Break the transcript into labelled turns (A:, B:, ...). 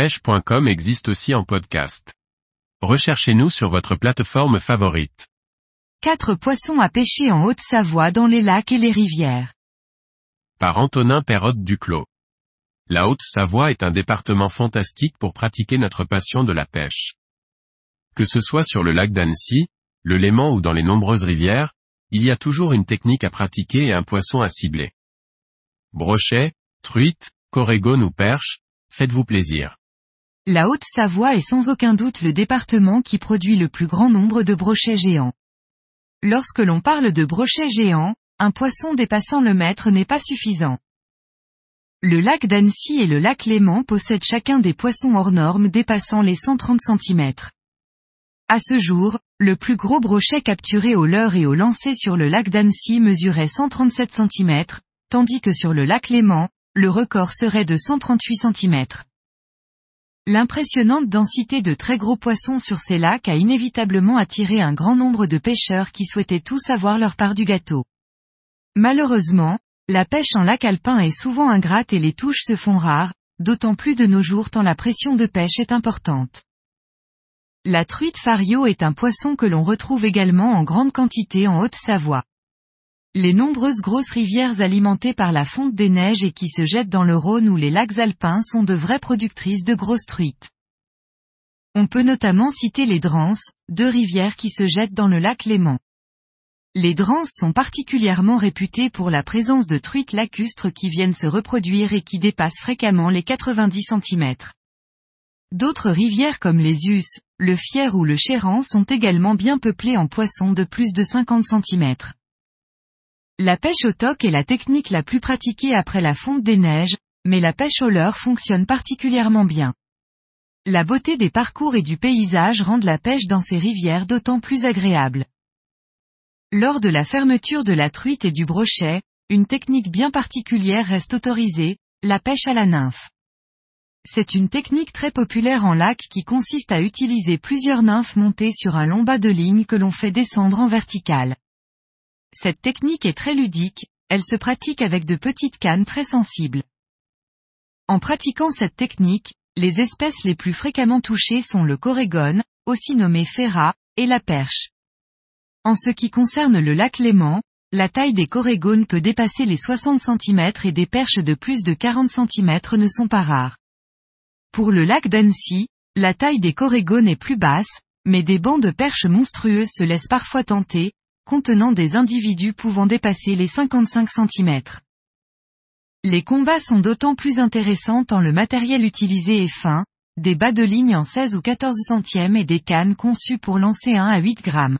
A: pêche.com existe aussi en podcast. Recherchez-nous sur votre plateforme favorite.
B: Quatre poissons à pêcher en Haute-Savoie dans les lacs et les rivières.
A: Par Antonin Perrotte Duclos. La Haute-Savoie est un département fantastique pour pratiquer notre passion de la pêche. Que ce soit sur le lac d'Annecy, le Léman ou dans les nombreuses rivières, il y a toujours une technique à pratiquer et un poisson à cibler. Brochet, truite, corégone ou perche, faites-vous plaisir.
B: La Haute-Savoie est sans aucun doute le département qui produit le plus grand nombre de brochets géants. Lorsque l'on parle de brochets géants, un poisson dépassant le mètre n'est pas suffisant. Le lac d'Annecy et le lac Léman possèdent chacun des poissons hors normes dépassant les 130 cm. À ce jour, le plus gros brochet capturé au leurre et au lancer sur le lac d'Annecy mesurait 137 cm, tandis que sur le lac Léman, le record serait de 138 cm. L'impressionnante densité de très gros poissons sur ces lacs a inévitablement attiré un grand nombre de pêcheurs qui souhaitaient tous avoir leur part du gâteau. Malheureusement, la pêche en lac alpin est souvent ingrate et les touches se font rares, d'autant plus de nos jours tant la pression de pêche est importante. La truite fario est un poisson que l'on retrouve également en grande quantité en Haute-Savoie. Les nombreuses grosses rivières alimentées par la fonte des neiges et qui se jettent dans le Rhône ou les lacs alpins sont de vraies productrices de grosses truites. On peut notamment citer les Drances, deux rivières qui se jettent dans le lac Léman. Les Drances sont particulièrement réputées pour la présence de truites lacustres qui viennent se reproduire et qui dépassent fréquemment les 90 cm. D'autres rivières comme les Us, le Fier ou le Chéran sont également bien peuplées en poissons de plus de 50 cm. La pêche au toc est la technique la plus pratiquée après la fonte des neiges, mais la pêche au leurre fonctionne particulièrement bien. La beauté des parcours et du paysage rendent la pêche dans ces rivières d'autant plus agréable. Lors de la fermeture de la truite et du brochet, une technique bien particulière reste autorisée, la pêche à la nymphe. C'est une technique très populaire en lac qui consiste à utiliser plusieurs nymphes montées sur un long bas de ligne que l'on fait descendre en verticale. Cette technique est très ludique, elle se pratique avec de petites cannes très sensibles. En pratiquant cette technique, les espèces les plus fréquemment touchées sont le corégone, aussi nommé ferra, et la perche. En ce qui concerne le lac Léman, la taille des corégones peut dépasser les 60 cm et des perches de plus de 40 cm ne sont pas rares. Pour le lac d'Annecy, la taille des corégones est plus basse, mais des bancs de perches monstrueuses se laissent parfois tenter, contenant des individus pouvant dépasser les 55 cm. Les combats sont d'autant plus intéressants tant le matériel utilisé est fin, des bas de ligne en 16 ou 14 centièmes et des cannes conçues pour lancer 1 à 8 grammes.